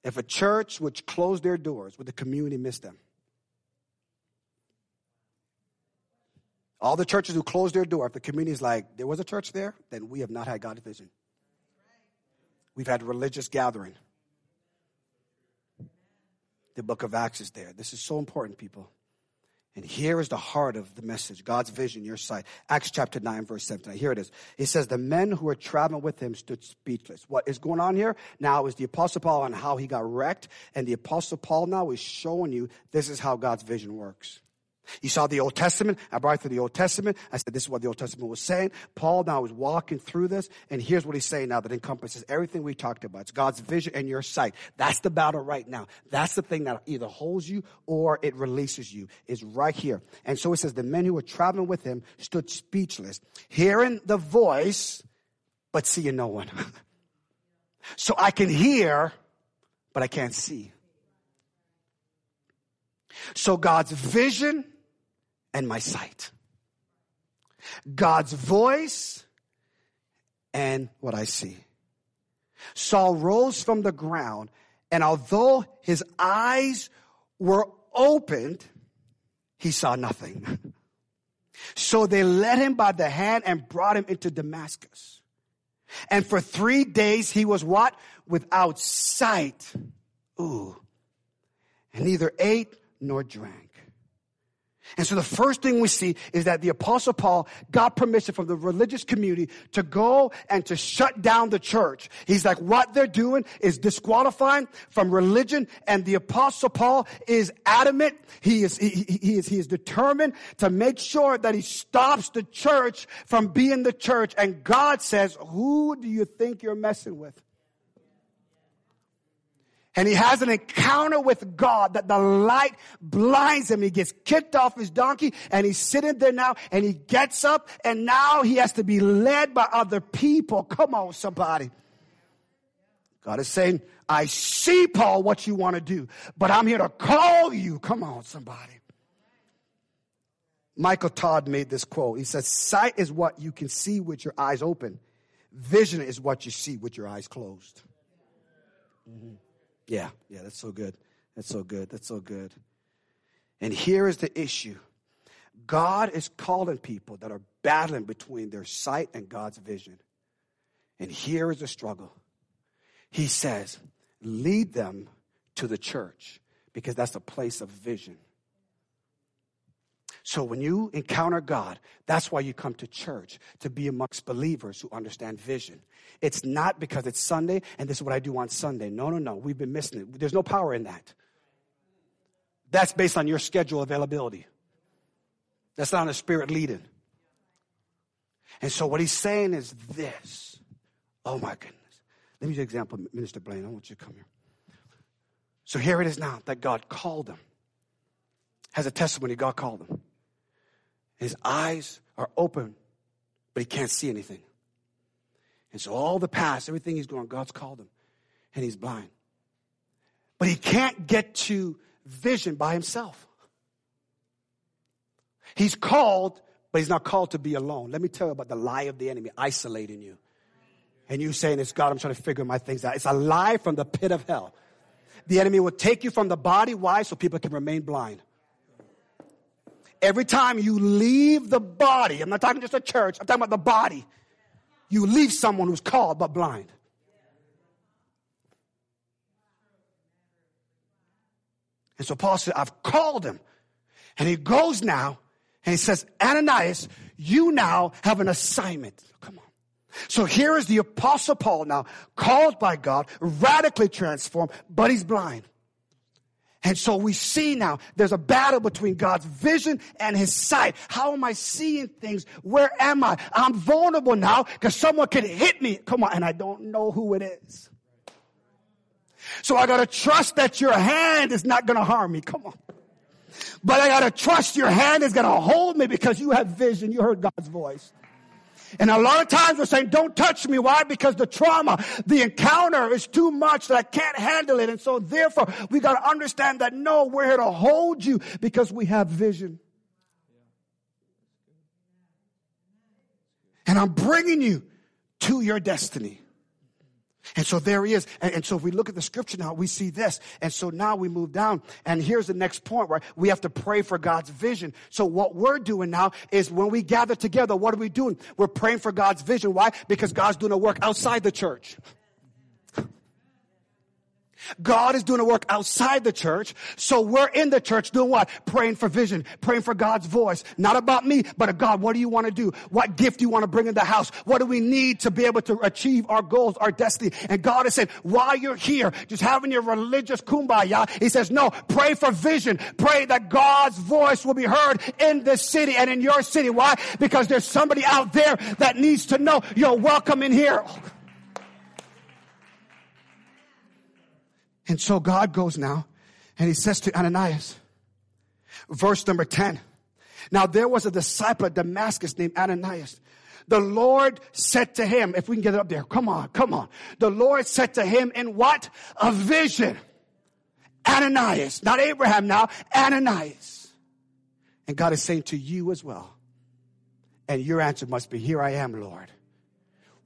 if a church which closed their doors, would the community miss them? All the churches who closed their door, if the community is like, there was a church there, then we have not had God's vision. We've had religious gathering. The book of Acts is there. This is so important, people. And here is the heart of the message God's vision, your sight. Acts chapter 9, verse 17. Here it is. He says, The men who were traveling with him stood speechless. What is going on here now is the Apostle Paul and how he got wrecked. And the Apostle Paul now is showing you this is how God's vision works. You saw the Old Testament. I brought through the Old Testament. I said, this is what the Old Testament was saying. Paul now is walking through this, and here's what he's saying now that encompasses everything we talked about. It's God's vision and your sight. That's the battle right now. That's the thing that either holds you or it releases you, is right here. And so it says, the men who were traveling with him stood speechless, hearing the voice, but seeing no one. so I can hear, but I can't see. So God's vision and my sight. God's voice and what I see. Saul rose from the ground, and although his eyes were opened, he saw nothing. So they led him by the hand and brought him into Damascus. And for three days he was what? Without sight. Ooh. And neither ate nor drank. And so the first thing we see is that the apostle Paul got permission from the religious community to go and to shut down the church. He's like, what they're doing is disqualifying from religion. And the apostle Paul is adamant. He is, he, he is, he is determined to make sure that he stops the church from being the church. And God says, who do you think you're messing with? And he has an encounter with God that the light blinds him. He gets kicked off his donkey and he's sitting there now and he gets up and now he has to be led by other people. Come on, somebody. God is saying, I see, Paul, what you want to do, but I'm here to call you. Come on, somebody. Michael Todd made this quote. He says, Sight is what you can see with your eyes open, vision is what you see with your eyes closed. Mm-hmm. Yeah, yeah, that's so good. That's so good. That's so good. And here is the issue God is calling people that are battling between their sight and God's vision. And here is the struggle. He says, lead them to the church because that's a place of vision. So when you encounter God, that's why you come to church, to be amongst believers who understand vision. It's not because it's Sunday and this is what I do on Sunday. No, no, no. We've been missing it. There's no power in that. That's based on your schedule availability. That's not a spirit leading. And so what he's saying is this. Oh my goodness. Let me give you an example, Minister Blaine. I want you to come here. So here it is now that God called him. Has a testimony, God called him. His eyes are open, but he can't see anything. And so all the past, everything he's going, God's called him, and he's blind. But he can't get to vision by himself. He's called, but he's not called to be alone. Let me tell you about the lie of the enemy isolating you. And you saying, It's God, I'm trying to figure my things out. It's a lie from the pit of hell. The enemy will take you from the body. Why? So people can remain blind. Every time you leave the body, I'm not talking just a church, I'm talking about the body, you leave someone who's called but blind. And so Paul said, I've called him. And he goes now and he says, Ananias, you now have an assignment. Come on. So here is the apostle Paul now, called by God, radically transformed, but he's blind. And so we see now there's a battle between God's vision and his sight. How am I seeing things? Where am I? I'm vulnerable now because someone could hit me. Come on. And I don't know who it is. So I got to trust that your hand is not going to harm me. Come on. But I got to trust your hand is going to hold me because you have vision. You heard God's voice. And a lot of times we're saying, don't touch me. Why? Because the trauma, the encounter is too much that I can't handle it. And so therefore we got to understand that no, we're here to hold you because we have vision. And I'm bringing you to your destiny. And so there he is. And, and, so if we look at the scripture now, we see this. And so now we move down. And here's the next point, right? We have to pray for God's vision. So what we're doing now is when we gather together, what are we doing? We're praying for God's vision. Why? Because God's doing a work outside the church. God is doing a work outside the church. So we're in the church doing what? Praying for vision, praying for God's voice. Not about me, but a God, what do you want to do? What gift do you want to bring in the house? What do we need to be able to achieve our goals, our destiny? And God has said, while you're here, just having your religious kumbaya, He says, no, pray for vision. Pray that God's voice will be heard in this city and in your city. Why? Because there's somebody out there that needs to know you're welcome in here. And so God goes now and he says to Ananias, verse number 10. Now there was a disciple at Damascus named Ananias. The Lord said to him, if we can get it up there, come on, come on. The Lord said to him in what? A vision. Ananias, not Abraham now, Ananias. And God is saying to you as well. And your answer must be, here I am, Lord.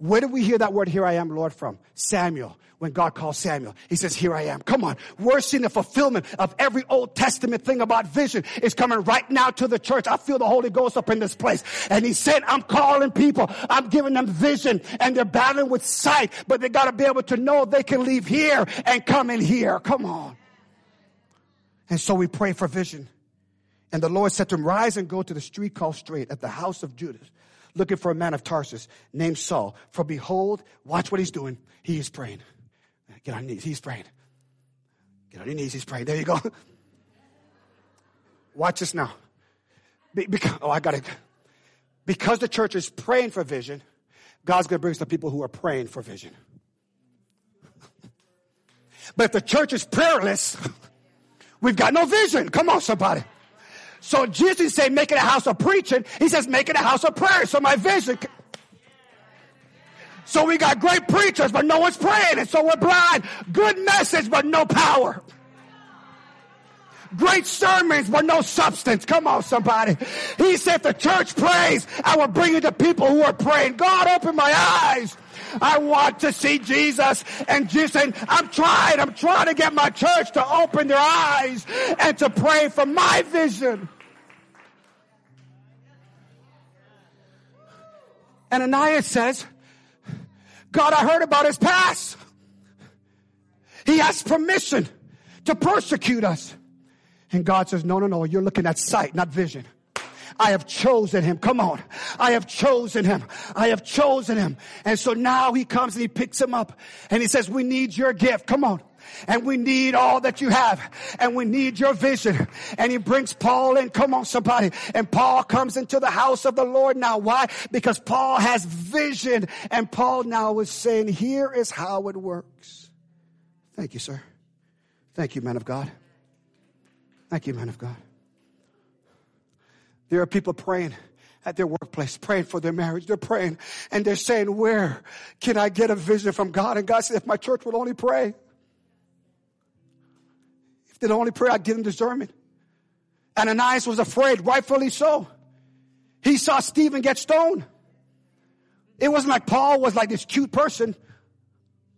Where did we hear that word, here I am, Lord, from? Samuel when God calls Samuel. He says, here I am. Come on. We're seeing the fulfillment of every Old Testament thing about vision is coming right now to the church. I feel the Holy Ghost up in this place. And he said, I'm calling people. I'm giving them vision and they're battling with sight, but they got to be able to know they can leave here and come in here. Come on. And so we pray for vision. And the Lord said to him, rise and go to the street called Straight at the house of Judas looking for a man of Tarsus named Saul. For behold, watch what he's doing. He is praying. Get on your knees. He's praying. Get on your knees. He's praying. There you go. Watch this now. Be, because, oh, I got it. Because the church is praying for vision, God's going to bring some people who are praying for vision. but if the church is prayerless, we've got no vision. Come on, somebody. So Jesus say, make it a house of preaching. He says, make it a house of prayer. So my vision. So we got great preachers, but no one's praying. And so we're blind. Good message, but no power. Great sermons, but no substance. Come on, somebody. He said, the church prays. I will bring you to people who are praying. God, open my eyes. I want to see Jesus. And Jesus saying, I'm trying, I'm trying to get my church to open their eyes and to pray for my vision. And Ananias says, God, I heard about his past. He has permission to persecute us. And God says, no, no, no, you're looking at sight, not vision. I have chosen him. Come on. I have chosen him. I have chosen him. And so now he comes and he picks him up and he says, we need your gift. Come on and we need all that you have and we need your vision. And he brings Paul in. Come on, somebody. And Paul comes into the house of the Lord now. Why? Because Paul has vision and Paul now is saying, here is how it works. Thank you, sir. Thank you, man of God. Thank you, man of God. There are people praying at their workplace, praying for their marriage. They're praying and they're saying, where can I get a vision from God? And God said, if my church would only pray, the only pray, I'd give him discernment. Ananias was afraid, rightfully so. He saw Stephen get stoned. It wasn't like Paul was like this cute person.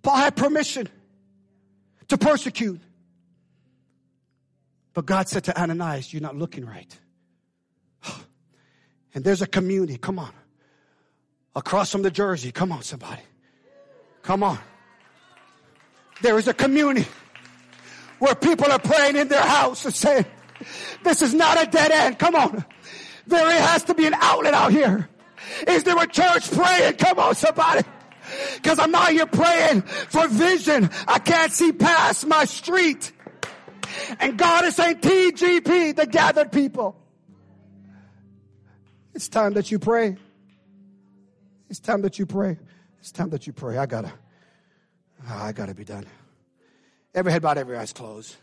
Paul had permission to persecute. But God said to Ananias, You're not looking right. And there's a community, come on. Across from the Jersey, come on, somebody. Come on. There is a community where people are praying in their house and saying, this is not a dead end. Come on. There has to be an outlet out here. Is there a church praying? Come on, somebody. Cause I'm not here praying for vision. I can't see past my street. And God is saying, TGP, the gathered people. It's time that you pray. It's time that you pray. It's time that you pray. I gotta, I gotta be done. Every head bowed, every eyes closed.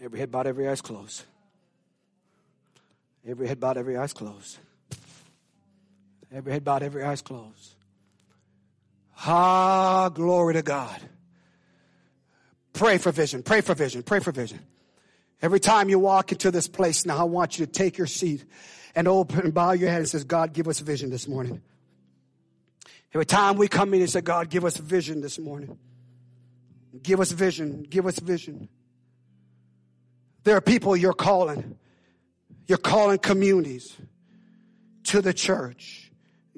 Every head bowed, every eyes closed. Every head bowed, every eyes closed. Every head bowed, every eyes closed. Ah, glory to God. Pray for vision, pray for vision, pray for vision. Every time you walk into this place now, I want you to take your seat and open and bow your head and says, God, give us vision this morning. Every time we come in and say, God, give us vision this morning. Give us vision. Give us vision. There are people you're calling. You're calling communities to the church.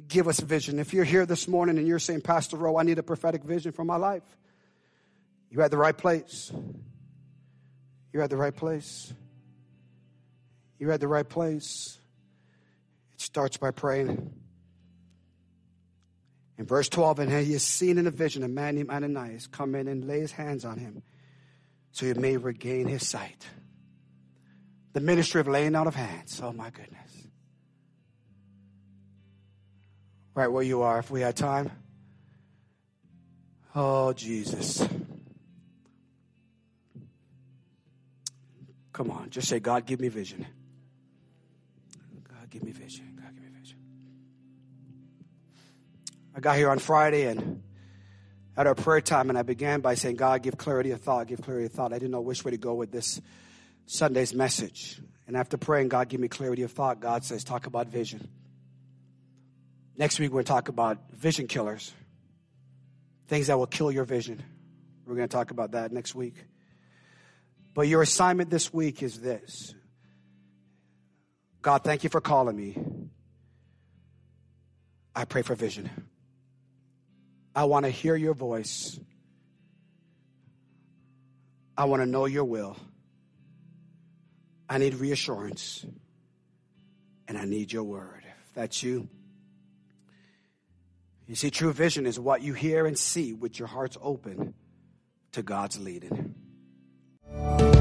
Give us vision. If you're here this morning and you're saying, Pastor Rowe, I need a prophetic vision for my life. You're at the right place. You're at the right place. You're at the right place. It starts by praying. In verse 12, and he has seen in a vision a man named Ananias come in and lay his hands on him so he may regain his sight. The ministry of laying out of hands. Oh my goodness. Right where you are, if we had time. Oh, Jesus. Come on, just say, God, give me vision. God, give me vision. God, give me vision. I got here on Friday and at our prayer time, and I began by saying, God, give clarity of thought, give clarity of thought. I didn't know which way to go with this Sunday's message. And after praying, God, give me clarity of thought, God says, talk about vision. Next week, we're going to talk about vision killers, things that will kill your vision. We're going to talk about that next week. But your assignment this week is this God, thank you for calling me. I pray for vision. I want to hear your voice. I want to know your will. I need reassurance. And I need your word. If that's you, you see, true vision is what you hear and see with your hearts open to God's leading. Thank you